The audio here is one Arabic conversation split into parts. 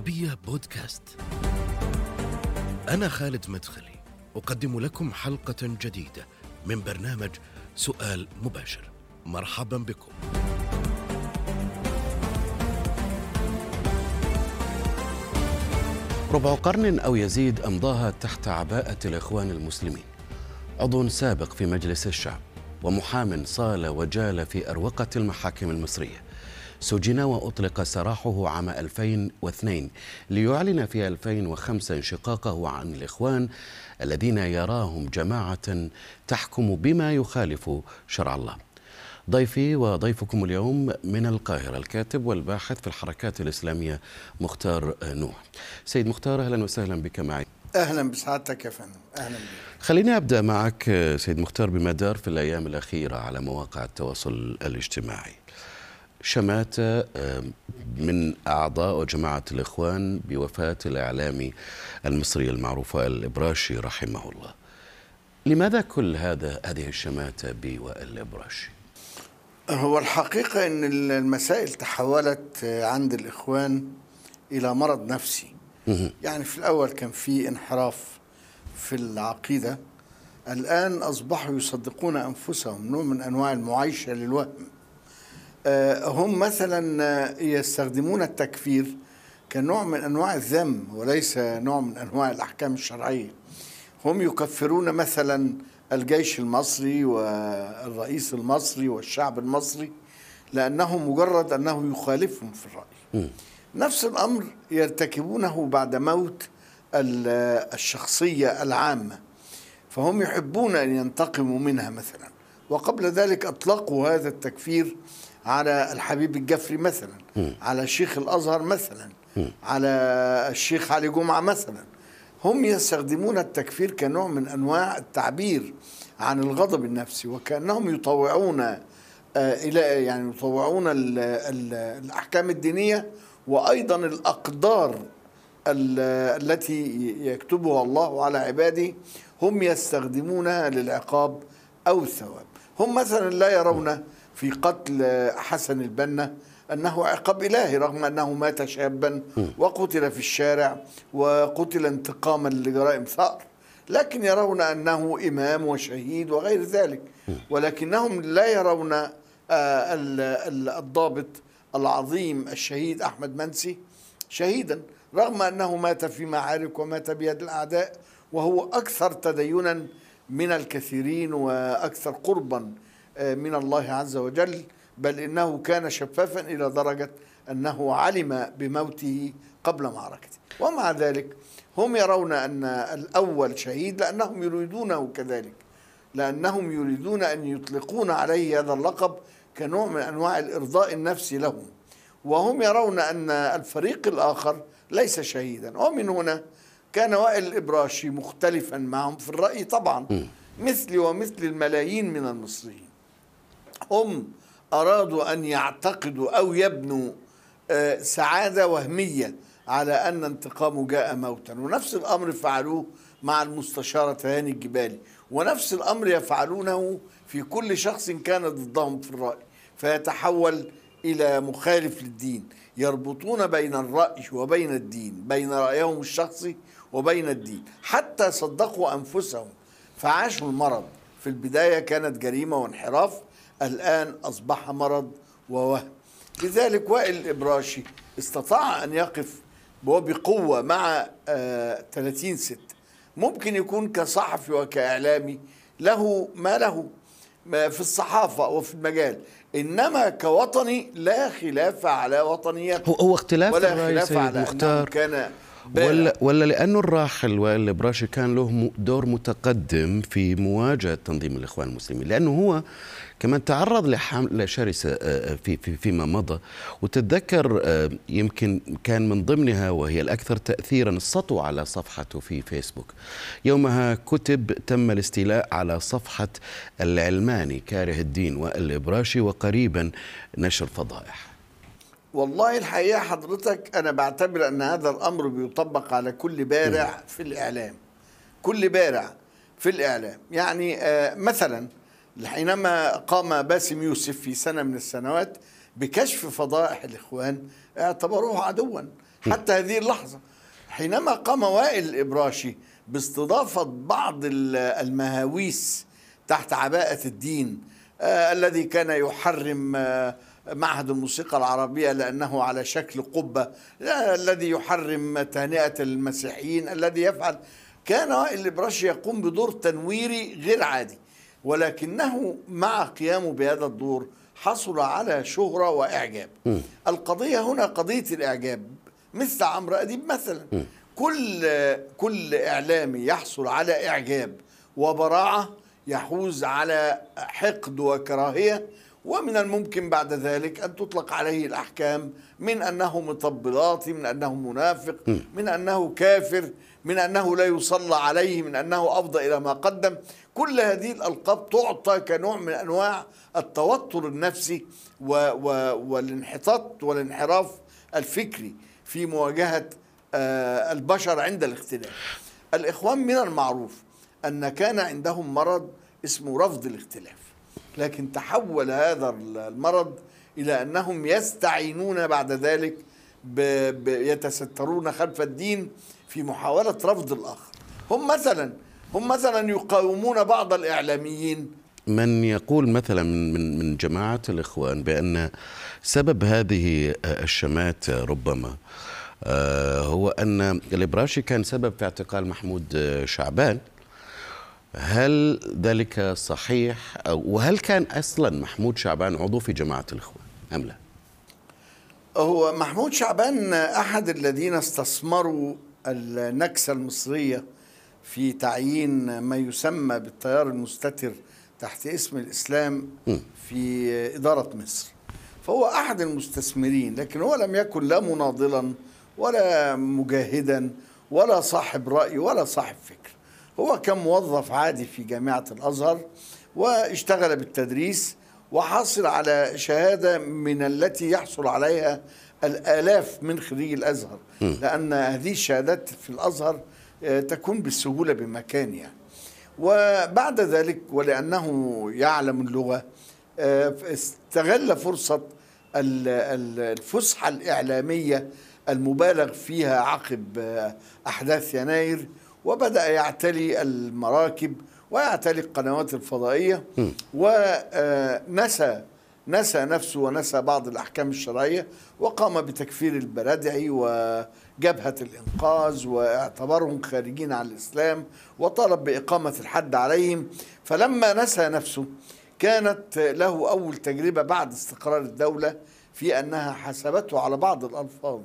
العربية بودكاست. أنا خالد مدخلي، أقدم لكم حلقة جديدة من برنامج سؤال مباشر. مرحبا بكم. ربع قرن أو يزيد أمضاها تحت عباءة الإخوان المسلمين. عضو سابق في مجلس الشعب ومحام صال وجال في أروقة المحاكم المصرية. سجن وأطلق سراحه عام 2002 ليعلن في 2005 انشقاقه عن الإخوان الذين يراهم جماعة تحكم بما يخالف شرع الله. ضيفي وضيفكم اليوم من القاهرة الكاتب والباحث في الحركات الإسلامية مختار نوح. سيد مختار أهلا وسهلا بك معي. أهلا بسعادتك يا فندم. أهلا بك. خليني أبدأ معك سيد مختار بما في الأيام الأخيرة على مواقع التواصل الاجتماعي. شماتة من أعضاء وجماعة الإخوان بوفاة الإعلامي المصري المعروف الإبراشي رحمه الله. لماذا كل هذا هذه الشماتة بوائل الإبراشي؟ هو الحقيقة أن المسائل تحولت عند الإخوان إلى مرض نفسي. يعني في الأول كان في انحراف في العقيدة. الآن أصبحوا يصدقون أنفسهم نوع من أنواع المعايشة للوهم. آه، هم مثلا آه، يستخدمون التكفير كنوع من أنواع الذم وليس نوع من أنواع الأحكام الشرعية. هم يكفرون مثلا الجيش المصري والرئيس المصري والشعب المصري لأنه مجرد أنه يخالفهم في الرأي. نفس الأمر يرتكبونه بعد موت الشخصية العامة. فهم يحبون أن ينتقموا منها مثلا. وقبل ذلك أطلقوا هذا التكفير على الحبيب الجفري مثلا م. على شيخ الأزهر مثلا م. على الشيخ علي جمعة مثلا هم يستخدمون التكفير كنوع من أنواع التعبير عن الغضب النفسي وكأنهم يطوعون آه، إلى يعني يطوعون ال ال الأحكام الدينية وأيضا الأقدار التي يكتبها الله على عباده هم يستخدمونها للعقاب أو الثواب هم مثلا لا يرون في قتل حسن البنا أنه عقاب إلهي رغم أنه مات شابا وقتل في الشارع وقتل انتقاما لجرائم ثأر. لكن يرون أنه إمام وشهيد وغير ذلك. ولكنهم لا يرون آه، الضابط العظيم الشهيد أحمد منسي شهيدا رغم أنه مات في معارك ومات بيد الأعداء وهو أكثر تدينا من الكثيرين وأكثر قربا من الله عز وجل بل إنه كان شفافا إلى درجة أنه علم بموته قبل معركته. ومع ذلك هم يرون أن الأول شهيد لأنهم يريدونه كذلك لأنهم يريدون أن يطلقون عليه هذا اللقب كنوع من أنواع الإرضاء النفسي لهم. وهم يرون أن الفريق الآخر ليس شهيدا. ومن هنا كان وائل الإبراشي مختلفا معهم في الرأي طبعا مثلي ومثل الملايين من المصريين. هم أرادوا أن يعتقدوا أو يبنوا آه، سعادة وهمية على أن انتقامه جاء موتا. ونفس الأمر فعلوه مع المستشارة هاني الجبالي. ونفس الأمر يفعلونه في كل شخص كان ضدهم في الرأي. فيتحول إلى مخالف للدين. يربطون بين الرأي وبين الدين بين رأيهم الشخصي وبين الدين. حتى صدقوا أنفسهم. فعاشوا المرض. في البداية كانت جريمة وانحراف. الآن أصبح مرض ووهم لذلك وائل الإبراشي استطاع أن يقف وبقوة مع آه 30 ست. ممكن يكون كصحفي وكإعلامي له ما له في الصحافة وفي المجال. إنما كوطني لا خلاف على وطنيته هو اختلاف ولا خلاف على مختار. كان ولا ولا لأنه الراحل وائل البراشي كان له دور متقدم في مواجهة تنظيم الإخوان المسلمين لأنه هو كمان تعرض لحمله شرسه آه، آه، في في فيما مضى. وتتذكر آه، يمكن كان من ضمنها وهي الأكثر تاثيرا السطو على صفحته في فيسبوك. يومها كتب تم الاستيلاء على صفحة العلماني كاره الدين وائل الابراشي وقريبا نشر فضائح. والله الحقيقة حضرتك أنا بعتبر أن هذا الأمر بيطبق على كل بارع في الإعلام. كل بارع في الإعلام. يعني آه مثلا حينما قام باسم يوسف في سنة من السنوات بكشف فضائح الإخوان اعتبروه عدوا حتى هذه اللحظة. حينما قام وائل الإبراشي باستضافة بعض المهاويس تحت عباءة الدين آه الذي كان يحرم آه معهد الموسيقى العربية لأنه على شكل قبة الذي يحرم تهنئة المسيحيين الذي يفعل كان وائل الإبراشي يقوم بدور تنويري غير عادي ولكنه مع قيامه بهذا الدور حصل على شهرة وإعجاب م. القضية هنا قضية الإعجاب مثل عمرو أديب مثلا م. كل كل إعلامي يحصل على إعجاب وبراعة يحوز على حقد وكراهية ومن الممكن بعد ذلك أن تطلق عليه الأحكام من أنه مطبلاتي من أنه منافق من أنه كافر من أنه لا يصلى عليه من أنه أفضى إلى ما قدم. كل هذه الألقاب تعطى كنوع من أنواع التوتر النفسي و و والانحطاط والانحراف الفكري في مواجهة آه البشر عند الاختلاف. الإخوان من المعروف أن كان عندهم مرض اسمه رفض الاختلاف. لكن تحول هذا المرض إلى أنهم يستعينون بعد ذلك. يتسترون خلف الدين في محاولة رفض الآخر هم مثلا هم مثلا يقاومون بعض الإعلاميين من يقول مثلا من من جماعة الإخوان بأن سبب هذه الشمات ربما هو أن الإبراشي كان سبب في اعتقال محمود شعبان هل ذلك صحيح وهل كان أصلا محمود شعبان عضو في جماعة الإخوان أم لا؟ هو محمود شعبان أحد الذين استثمروا النكسة المصرية في تعيين ما يسمى بالتيار المستتر تحت اسم الإسلام في إدارة مصر. فهو أحد المستثمرين لكن هو لم يكن لا مناضلا ولا مجاهدا ولا صاحب رأي ولا صاحب فكر. هو كان موظف عادي في جامعة الأزهر واشتغل بالتدريس وحصل على شهادة من التي يحصل عليها الآلاف من خريج الأزهر لأن هذه الشهادات في الأزهر تكون بالسهولة بمكان يعني. وبعد ذلك ولأنه يعلم اللغة استغل فرصة الفسحة الإعلامية المبالغ فيها عقب أحداث يناير. وبدأ يعتلي المراكب ويعتلي القنوات الفضائية. ونسى نسى نفسه ونسى بعض الأحكام الشرعية وقام بتكفير البرادعي وجبهة الإنقاذ واعتبرهم خارجين عن الإسلام وطلب بإقامة الحد عليهم. فلما نسى نفسه كانت له أول تجربة بعد استقرار الدولة في أنها حسبته على بعض الألفاظ.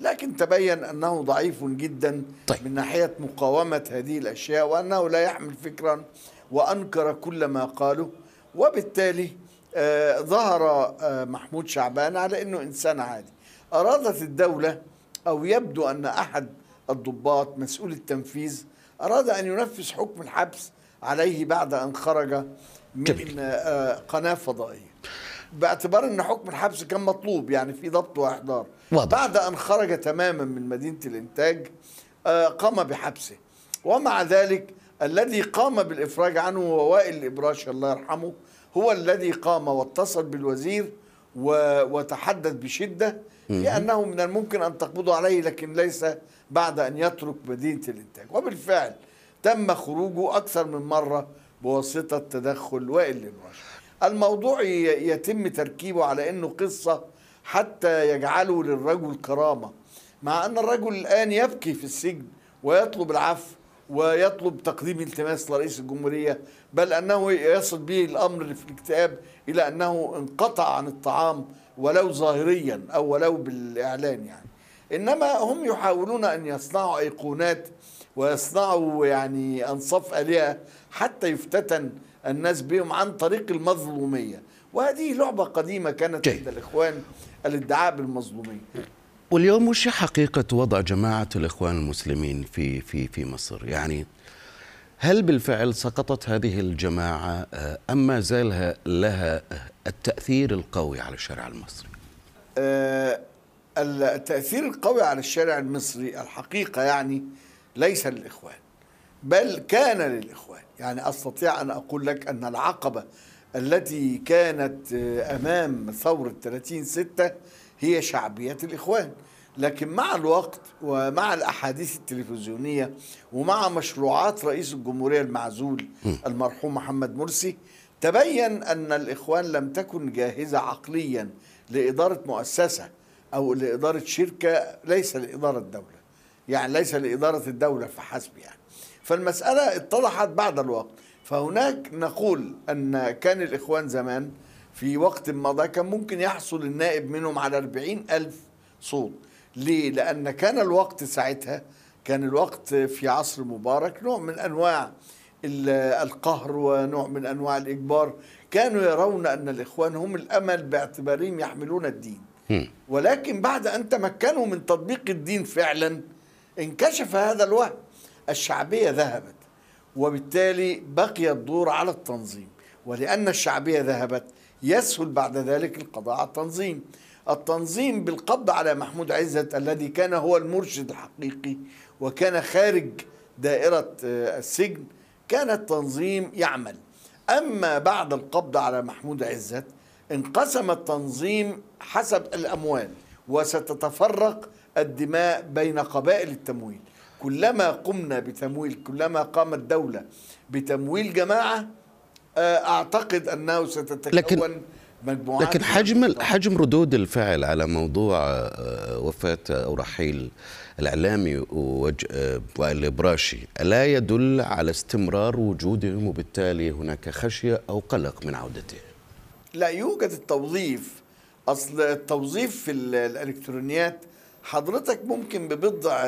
لكن تبين أنه ضعيف جدا طيب. من ناحية مقاومة هذه الأشياء وأنه لا يحمل فكرا وأنكر كل ما قاله. وبالتالي آه ظهر آه محمود شعبان على إنه إنسان عادي. أرادت الدولة أو يبدو أن أحد الضباط مسؤول التنفيذ أراد أن ينفذ حكم الحبس عليه بعد أن خرج من آه قناة فضائية. باعتبار إن حكم الحبس كان مطلوب يعني في ضبط وإحضار. واضح. بعد أن خرج تماما من مدينة الإنتاج قام بحبسه. ومع ذلك الذي قام بالإفراج عنه هو وائل الابراشي الله يرحمه هو الذي قام واتصل بالوزير وتحدث بشدة لأنه من الممكن أن تقبضوا عليه لكن ليس بعد أن يترك مدينة الإنتاج. وبالفعل تم خروجه أكثر من مرة بواسطة تدخل وائل الابراشي الموضوع يتم تركيبه على إنه قصة حتى يجعله للرجل كرامة مع إن الرجل الآن يبكي في السجن ويطلب العفو ويطلب تقديم التماس لرئيس الجمهورية بل أنه يصل به الأمر في الاكتئاب إلى أنه انقطع عن الطعام ولو ظاهريا أو ولو بالإعلان يعني. إنما هم يحاولون أن يصنعوا أيقونات ويصنعوا يعني أنصاف آلهة حتى يفتتن الناس بهم عن طريق المظلومية. وهذه لعبة قديمة كانت عند الإخوان الادعاء بالمظلومية. واليوم وش حقيقة وضع جماعة الإخوان المسلمين في في في مصر؟ يعني هل بالفعل سقطت هذه الجماعة أم ما زال لها التأثير القوي على الشارع المصري؟ آه التأثير القوي على الشارع المصري الحقيقة يعني ليس للإخوان بل كان للإخوان. يعني أستطيع أن أقول لك أن العقبة التي كانت أمام ثورة 30 6 هي شعبية الإخوان. لكن مع الوقت ومع الأحاديث التلفزيونية ومع مشروعات رئيس الجمهورية المعزول المرحوم محمد مرسي تبين أن الإخوان لم تكن جاهزة عقليا لإدارة مؤسسة أو لإدارة شركة ليس لإدارة الدولة يعني ليس لإدارة الدولة فحسب يعني. فالمسألة اتضحت بعد الوقت. فهناك نقول أن كان الإخوان زمان في وقت مضى كان ممكن يحصل النائب منهم على 40 ألف صوت. ليه؟ لأن كان الوقت ساعتها كان الوقت في عصر مبارك نوع من أنواع القهر ونوع من أنواع الإجبار. كانوا يرون أن الإخوان هم الأمل باعتبارهم يحملون الدين. ولكن بعد أن تمكنوا من تطبيق الدين فعلا انكشف هذا الوهم. الشعبية ذهبت وبالتالي بقي الدور على التنظيم. ولأن الشعبية ذهبت يسهل بعد ذلك القضاء على التنظيم. التنظيم بالقبض على محمود عزت الذي كان هو المرشد الحقيقي وكان خارج دائرة آه، السجن كان التنظيم يعمل. أما بعد القبض على محمود عزت انقسم التنظيم حسب الأموال وستتفرق الدماء بين قبائل التمويل. كلما قمنا بتمويل كلما قامت دولة بتمويل جماعة آه، أعتقد أنه ستتكون لكن مجموعات لكن حجم حجم ردود الفعل على موضوع آه، وفاة أو رحيل الإعلامي آه، وائل براشي ألا يدل على استمرار وجودهم وبالتالي هناك خشية أو قلق من عودته؟ لا يوجد التوظيف. أصل التوظيف في الإلكترونيات حضرتك ممكن ببضع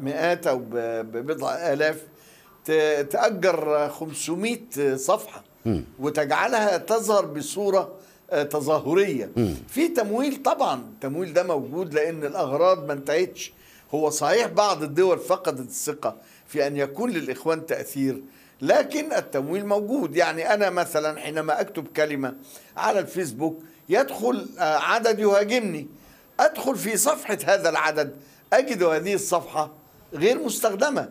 مئات أو ببضع آلاف تأجر 500 صفحة وتجعلها تظهر بصورة آه، تظاهرية. في تمويل طبعا التمويل ده موجود لأن الأغراض ما انتهتش. هو صحيح بعض الدول فقدت الثقة في أن يكون للإخوان تأثير لكن التمويل موجود. يعني أنا مثلا حينما أكتب كلمة على الفيسبوك يدخل آه، عدد يهاجمني. أدخل في صفحة هذا العدد. أجد هذه الصفحة غير مستخدمة.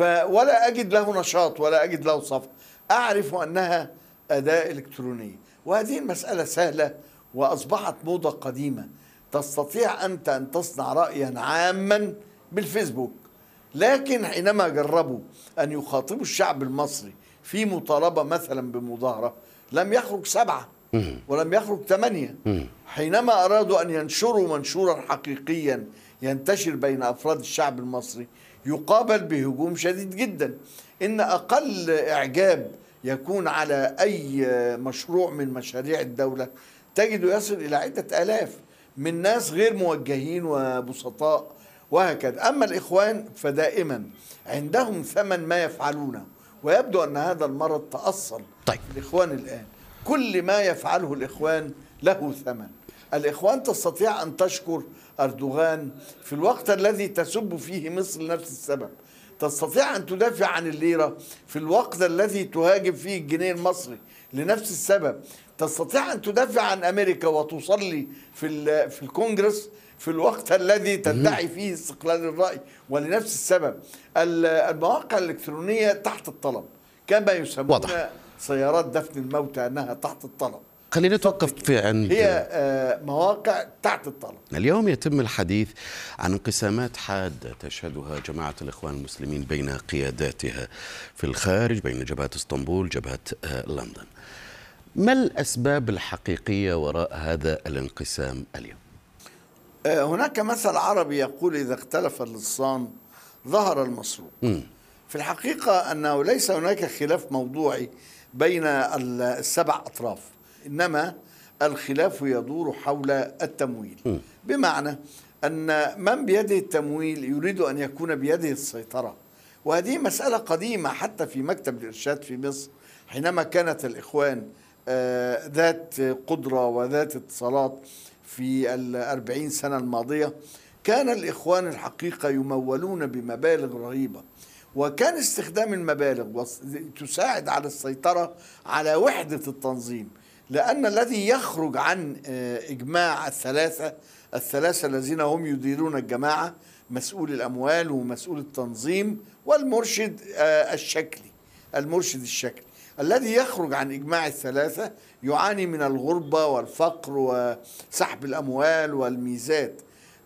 ولا أجد له نشاط ولا أجد له صفحة. أعرف أنها أداة إلكترونية. وهذه المسألة سهلة وأصبحت موضة قديمة. تستطيع أنت أن تصنع رأيا عاما بالفيسبوك. لكن حينما جربوا أن يخاطبوا الشعب المصري في مطالبة مثلا بمظاهرة لم يخرج سبعة. ولم يخرج ثمانية. حينما أرادوا أن ينشروا منشورا حقيقيا ينتشر بين أفراد الشعب المصري يقابل بهجوم شديد جدا. إن أقل إعجاب يكون على أي مشروع من مشاريع الدولة تجد يصل إلى عدة آلاف من ناس غير موجهين وبسطاء وهكذا. أما الإخوان فدائما عندهم ثمن ما يفعلونه ويبدو أن هذا المرض تأصل طيب. الإخوان الآن. كل ما يفعله الإخوان له ثمن. الإخوان تستطيع أن تشكر أردوغان في الوقت الذي تسب فيه مصر لنفس السبب. تستطيع أن تدافع عن الليرة في الوقت الذي تهاجم فيه الجنيه المصري لنفس السبب. تستطيع أن تدافع عن أمريكا وتصلي في, في الكونجرس في الوقت الذي تدعي فيه استقلال الرأي ولنفس السبب. المواقع الإلكترونية تحت الطلب كما يسمونها سيارات دفن الموتى أنها تحت الطلب. خلينا نتوقف في عند هي آه، مواقع تحت الطلب. اليوم يتم الحديث عن انقسامات حادة تشهدها جماعة الإخوان المسلمين بين قياداتها في الخارج بين جبهة إسطنبول جبهة آه، لندن. ما الأسباب الحقيقية وراء هذا الانقسام اليوم؟ آه، هناك مثل عربي يقول إذا اختلف اللصان ظهر المسروق. في الحقيقة أنه ليس هناك خلاف موضوعي بين السبع أطراف. إنما الخلاف يدور حول التمويل. بمعنى أن من بيده التمويل يريد أن يكون بيده السيطرة. وهذه مسألة قديمة حتى في مكتب الإرشاد في مصر حينما كانت الإخوان آه، ذات قدرة وذات اتصالات في الأربعين سنة الماضية كان الإخوان الحقيقة يمولون بمبالغ رهيبة. وكان استخدام المبالغ تساعد على السيطرة على وحدة التنظيم لأن الذي يخرج عن آه، إجماع الثلاثة الثلاثة الذين هم يديرون الجماعة مسؤول الأموال ومسؤول التنظيم والمرشد آه، الشكلي المرشد الشكلي. الذي يخرج عن إجماع الثلاثة يعاني من الغربة والفقر وسحب الأموال والميزات.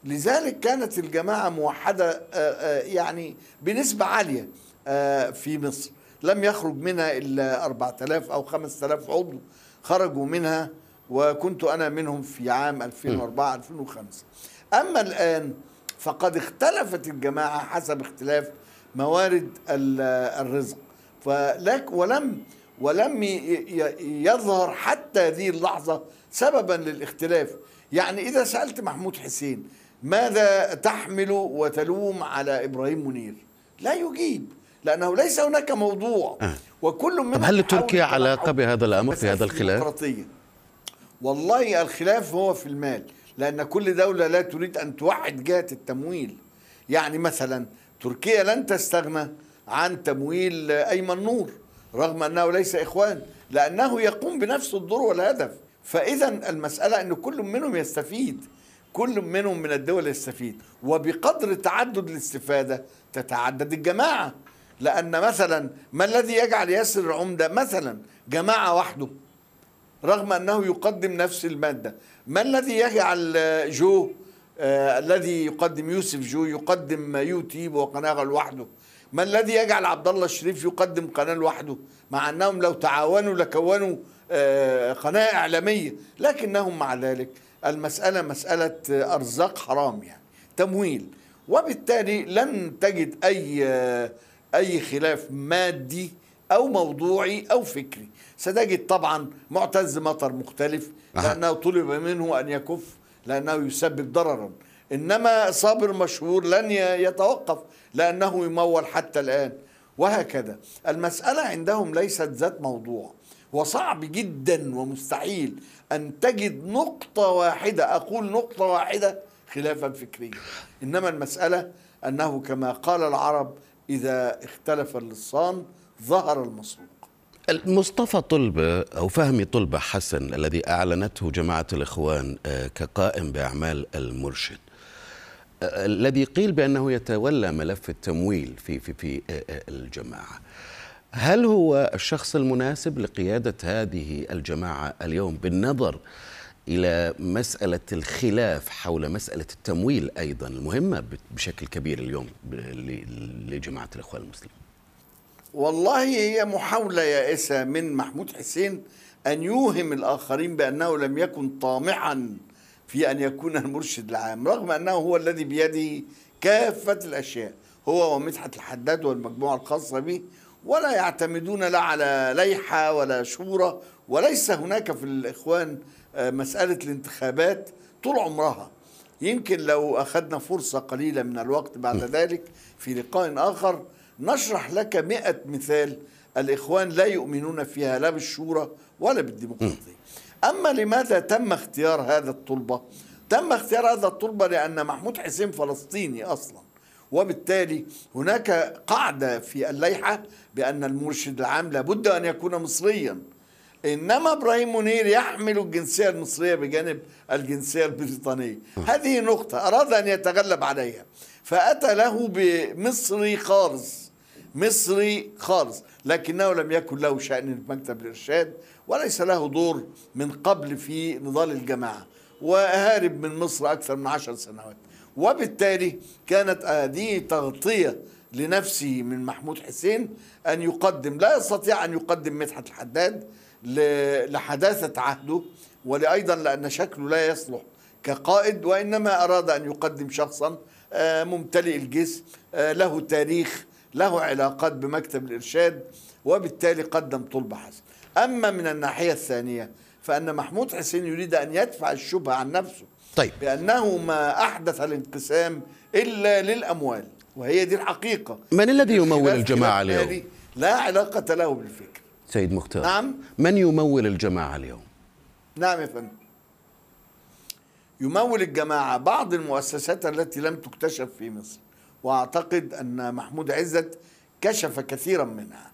لذلك كانت الجماعة موحدة آه، آه، يعني بنسبة عالية آه، في مصر. لم يخرج منها إلا 4000 أو 5000 عضو خرجوا منها وكنت أنا منهم في عام 2004 2005 أما الآن فقد اختلفت الجماعة حسب اختلاف موارد ال- الرزق. فلك ولم ولم يظهر حتى هذه اللحظة سببا للاختلاف. يعني إذا سألت محمود حسين ماذا تحمل وتلوم على إبراهيم منير؟ لا يجيب لأنه ليس هناك موضوع. آه. وكل منهم طب هل تركيا على التنحو قبل هذا الأمر في هذا الخلاف؟ والله الخلاف هو في المال لأن كل دولة لا تريد أن توحد جهة التمويل. يعني مثلا تركيا لن تستغنى عن تمويل أيمن نور رغم أنه ليس إخوان لأنه يقوم بنفس الدور والهدف. فإذا المسألة أن كل منهم يستفيد. كل منهم من الدول يستفيد وبقدر تعدد الاستفادة تتعدد الجماعة. لأن مثلا ما الذي يجعل ياسر العمدة مثلا جماعة وحده؟ رغم أنه يقدم نفس المادة. ما الذي يجعل جو آه الذي يقدم يوسف جو يقدم يوتيوب وقناة لوحده؟ ما الذي يجعل عبد الله الشريف يقدم قناة لوحده؟ مع أنهم لو تعاونوا لكونوا آه قناة إعلامية. لكنهم مع ذلك المسألة مسألة آه، أرزاق حرام يعني تمويل. وبالتالي لن تجد أي آه، أي خلاف مادي أو موضوعي أو فكري. ستجد طبعا معتز مطر مختلف. لأنه طلب منه أن يكف لأنه يسبب ضررا إنما صابر مشهور لن يتوقف لأنه يمول حتى الآن. وهكذا. المسألة عندهم ليست ذات موضوع. وصعب جدا ومستحيل أن تجد نقطة واحدة أقول نقطة واحدة خلافا فكريا. إنما المسألة أنه كما قال العرب إذا اختلف اللصان ظهر المسروق. مصطفى طلبة أو فهمي طلبة حسن الذي أعلنته جماعة الإخوان آه، كقائم بأعمال المرشد آه، الذي قيل بأنه يتولى ملف التمويل في في في آه، الجماعة. هل هو الشخص المناسب لقيادة هذه الجماعة اليوم بالنظر إلى مسألة الخلاف حول مسألة التمويل أيضا المهمة بشكل كبير اليوم لجماعة الإخوان المسلمين؟ والله هي محاولة يائسة من محمود حسين أن يوهم الآخرين بأنه لم يكن طامعا في أن يكون المرشد العام رغم أنه هو الذي بيده كافة الأشياء هو ومدحت الحداد والمجموعة الخاصة به ولا يعتمدون لا على ليحة ولا شورى وليس هناك في الإخوان آه، مسألة الانتخابات طول عمرها. يمكن لو أخذنا فرصة قليلة من الوقت بعد ذلك في لقاء آخر نشرح لك مئة مثال الإخوان لا يؤمنون فيها لا بالشورى ولا بالديمقراطية. أما لماذا تم اختيار هذا الطلبة؟ تم اختيار هذا الطلبة لأن محمود حسين فلسطيني أصلا. وبالتالي هناك قاعدة في اللائحة بأن المرشد العام لابد أن يكون مصريا. إنما إبراهيم منير يحمل الجنسية المصرية بجانب الجنسية البريطانية. هذه نقطة أراد أن يتغلب عليها. فأتى له بمصري خالص. مصري خالص. لكنه لم يكن له شأن في مكتب الإرشاد وليس له دور من قبل في نضال الجماعة. وهارب من مصر أكثر من عشر سنوات. وبالتالي كانت هذه تغطية لنفسه من محمود حسين أن يقدم لا يستطيع أن يقدم مدحت الحداد لحداثة عهده ولأيضا لأن شكله لا يصلح كقائد وإنما أراد أن يقدم شخصا آه، ممتلئ الجسم آه، له تاريخ له علاقات بمكتب الإرشاد وبالتالي قدم طلب حسن. أما من الناحية الثانية فأن محمود حسين يريد أن يدفع الشبهة عن نفسه طيب. بأنه ما أحدث الانقسام إلا للأموال وهي دي الحقيقة. من الذي يمول الجماعة اليوم؟ لا علاقة له بالفكر. سيد مختار. نعم. من يمول الجماعة اليوم؟ نعم يا فندم. يمول الجماعة بعض المؤسسات التي لم تكتشف في مصر وأعتقد أن محمود عزت كشف كثيرا منها.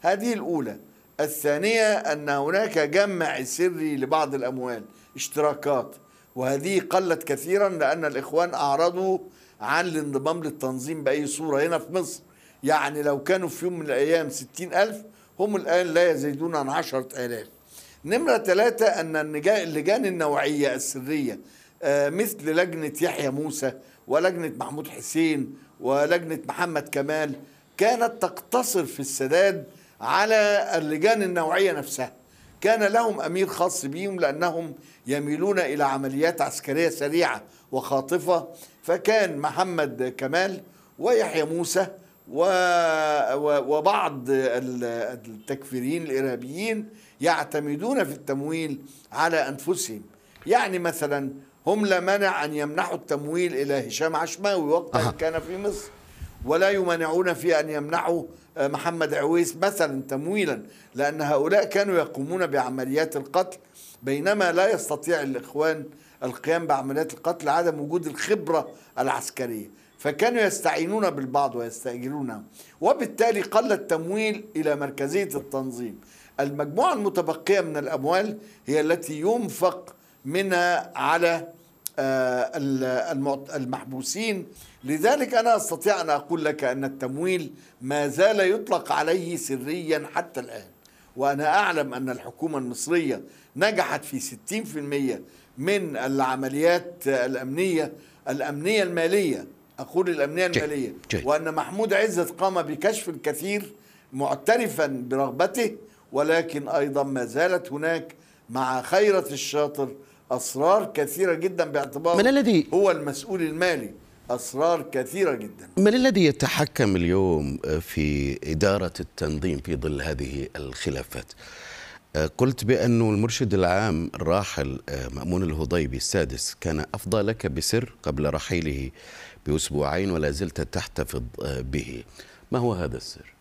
هذه الأولى. الثانية أن هناك جمع سري لبعض الأموال اشتراكات. وهذه قلت كثيرا لأن الإخوان أعرضوا عن الانضمام للتنظيم بأي صورة هنا في مصر. يعني لو كانوا في يوم من الأيام ستين ألف هم الآن لا يزيدون عن عشرة آلاف. نمرة ثلاثة أن اللجان النوعية السرية آه، مثل لجنة يحيى موسى ولجنة محمود حسين ولجنة محمد كمال كانت تقتصر في السداد على اللجان النوعية نفسها. كان لهم أمير خاص بهم لأنهم يميلون إلى عمليات عسكرية سريعة وخاطفة فكان محمد كمال ويحيى موسى. وبعض ال- التكفيريين الإرهابيين يعتمدون في التمويل على أنفسهم يعني مثلا هم لا مانع أن يمنحوا التمويل إلى هشام عشماوي وقتها. كان في مصر ولا يمانعون في أن يمنحوا آه، محمد عويس مثلا تمويلا لأن هؤلاء كانوا يقومون بعمليات القتل بينما لا يستطيع الإخوان القيام بعمليات القتل عدم وجود الخبرة العسكرية. فكانوا يستعينون بالبعض ويستأجرونه وبالتالي قل التمويل إلى مركزية التنظيم. المجموعة المتبقية من الأموال هي التي ينفق منها على المحبوسين. لذلك أنا أستطيع أن أقول لك أن التمويل ما زال يطلق عليه سريا حتى الآن. وأنا أعلم أن الحكومة المصرية نجحت في 60% من العمليات الأمنية الأمنية المالية. أقول الأمنية المالية. وأن محمود عزت قام بكشف الكثير معترفا برغبته ولكن أيضا ما زالت هناك مع خيرة الشاطر أسرار كثيرة جدا باعتباره من الذي- هو المسؤول المالي. أسرار كثيرة جدا. من الذي يتحكم اليوم في إدارة التنظيم في ظل هذه الخلافات؟ آه، قلت بأن المرشد العام الراحل آه، مأمون الهضيبي السادس كان أفضى لك بسر قبل رحيله بأسبوعين ولا زلت تحتفظ آه، به. ما هو هذا السر؟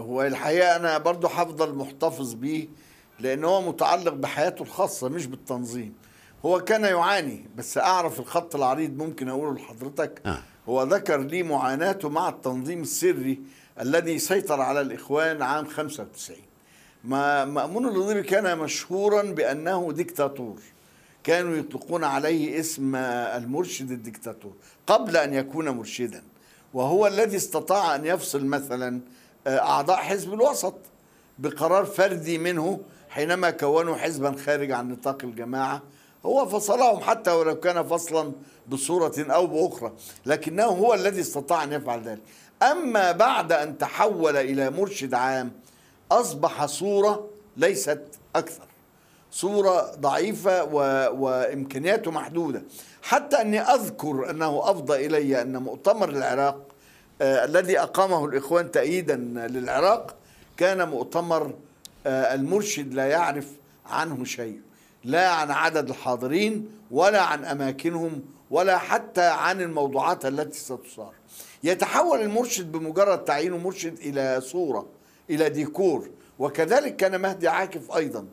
هو الحقيقة أنا برضو هفضل محتفظ بيه لأن هو متعلق بحياته الخاصة مش بالتنظيم. هو كان يعاني بس أعرف الخط العريض ممكن أقوله لحضرتك. آه. هو ذكر لي معاناته مع التنظيم السري الذي سيطر على الإخوان عام 95 ما مأمون الهضيبي كان مشهورا بأنه ديكتاتور. كانوا يطلقون عليه اسم المرشد الدكتاتور قبل أن يكون مرشدا وهو الذي استطاع أن يفصل مثلا أعضاء حزب الوسط. بقرار فردي منه حينما كونوا حزبا خارج عن نطاق الجماعة. هو فصلهم حتى ولو كان فصلا بصورة أو بأخرى لكنه هو الذي استطاع أن يفعل ذلك. أما بعد أن تحول إلى مرشد عام أصبح صورة ليست أكثر. صورة ضعيفة و... وإمكانياته محدودة. حتى أني أذكر أنه أفضى إلي أن مؤتمر العراق آه الذي أقامه الإخوان تأييدا للعراق كان مؤتمر آه المرشد لا يعرف عنه شيء لا عن عدد الحاضرين ولا عن أماكنهم ولا حتى عن الموضوعات التي ستثار يتحول المرشد بمجرد تعيينه مرشد إلى صورة إلى ديكور وكذلك كان مهدي عاكف أيضا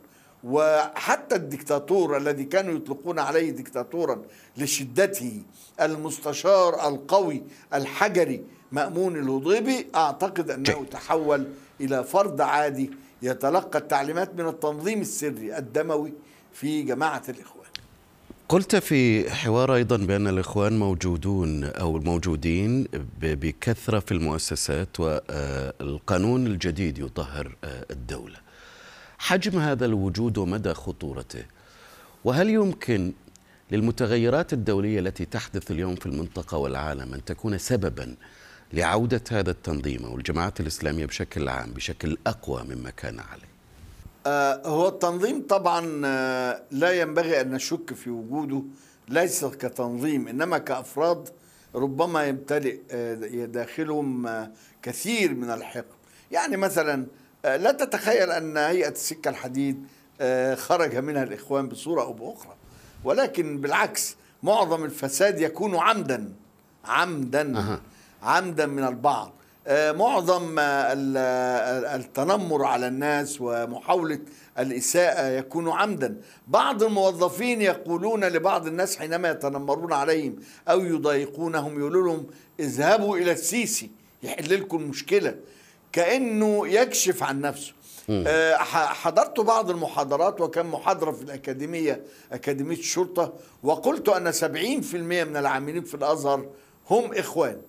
وحتى الدكتاتور الذي كانوا يطلقون عليه دكتاتورا لشدته المستشار القوي الحجري مأمون الهضيبي أعتقد أنه. تحول إلى فرد عادي يتلقى التعليمات من التنظيم السري الدموي في جماعة الإخوان. قلت في حوار أيضا بأن الإخوان موجودون أو موجودين بكثرة في المؤسسات والقانون الجديد يطهر آه، الدولة. حجم هذا الوجود ومدى خطورته؟ وهل يمكن للمتغيرات الدولية التي تحدث اليوم في المنطقة والعالم أن تكون سببا لعودة هذا التنظيم أو الجماعات الإسلامية بشكل عام بشكل أقوى مما كان عليه. آه، هو التنظيم طبعا آه، لا ينبغي أن نشك في وجوده ليس كتنظيم إنما كأفراد ربما يمتلئ آه، داخلهم كثير من الحقد يعني مثلا لا تتخيل أن هيئة السكة الحديد خرج منها الإخوان بصورة أو بأخرى. ولكن بالعكس معظم الفساد يكون عمدا عمدا. أها. عمدا من البعض. آه، معظم آه، آه، التنمر على الناس ومحاولة الإساءة يكون عمدا. بعض الموظفين يقولون لبعض الناس حينما يتنمرون عليهم أو يضايقونهم يقولوا لهم اذهبوا إلى السيسي يحل لكم المشكلة كأنه يكشف عن نفسه. حضرت بعض المحاضرات وكان محاضرة في الأكاديمية أكاديمية الشرطة وقلت أن 70% من العاملين في الأزهر هم إخوان.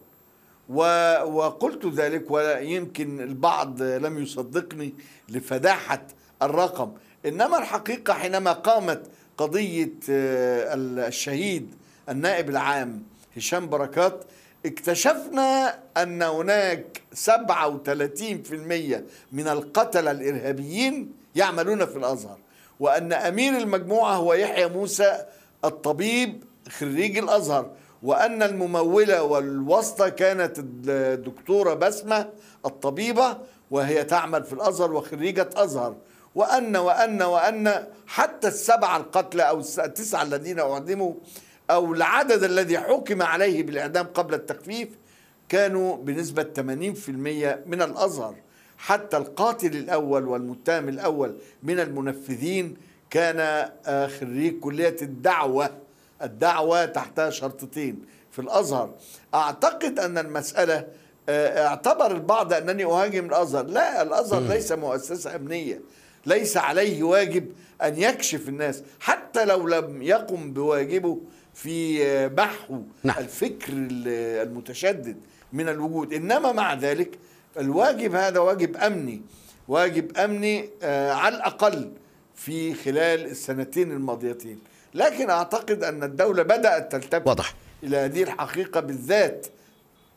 وقلت ذلك ويمكن البعض لم يصدقني لفداحة الرقم. إنما الحقيقة حينما قامت قضية آه، الشهيد النائب العام هشام بركات اكتشفنا أن هناك 37% من القتلة الإرهابيين يعملون في الأزهر وأن أمير المجموعة هو يحيى موسى الطبيب خريج الأزهر. وأن الممولة والواسطة كانت الدكتورة بسمة الطبيبة وهي تعمل في الأزهر وخريجة أزهر. وأن وأن وأن حتى السبعة القتلى أو التسعة الذين أعدموا أو العدد الذي حكم عليه بالإعدام قبل التخفيف كانوا بنسبة 80% من الأزهر. حتى القاتل الأول والمتهم الأول من المنفذين كان آه، خريج كلية الدعوة. الدعوة تحتها شرطتين. في الأزهر أعتقد أن المسألة آه، اعتبر البعض أنني أهاجم الأزهر. لا الأزهر ليس مؤسسة أمنية. ليس عليه واجب أن يكشف الناس حتى لو لم يقم بواجبه في محو نعم. الفكر المتشدد من الوجود. إنما مع ذلك الواجب هذا واجب أمني. واجب أمني آه، على الأقل في خلال السنتين الماضيتين. لكن أعتقد أن الدولة بدأت تلتفت واضح. إلى هذه الحقيقة بالذات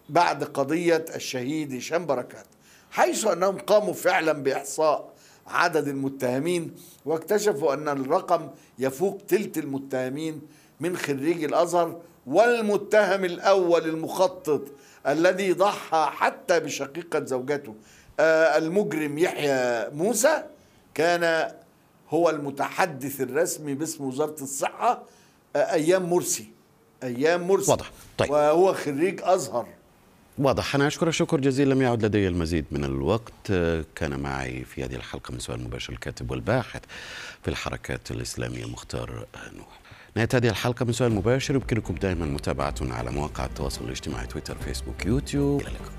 بعد قضية الشهيد هشام بركات حيث أنهم قاموا فعلا بإحصاء عدد المتهمين واكتشفوا أن الرقم يفوق تلت المتهمين من خريج الأزهر والمتهم الأول المخطط الذي ضحى حتى بشقيقة زوجته آه المجرم يحيى موسى كان هو المتحدث الرسمي باسم وزارة الصحة آه أيام مرسي. أيام مرسي. واضح. طيب. وهو خريج أزهر. واضح. أنا أشكر شكر جزيلا. لم يعد لدي المزيد من الوقت. كان معي في هذه الحلقة من سؤال مباشر الكاتب والباحث في الحركات الإسلامية مختار نوح. نهاية هذه الحلقة من سؤال مباشر. يمكنكم دائما متابعتنا على مواقع التواصل الاجتماعي تويتر فيسبوك يوتيوب. إلى اللقاء.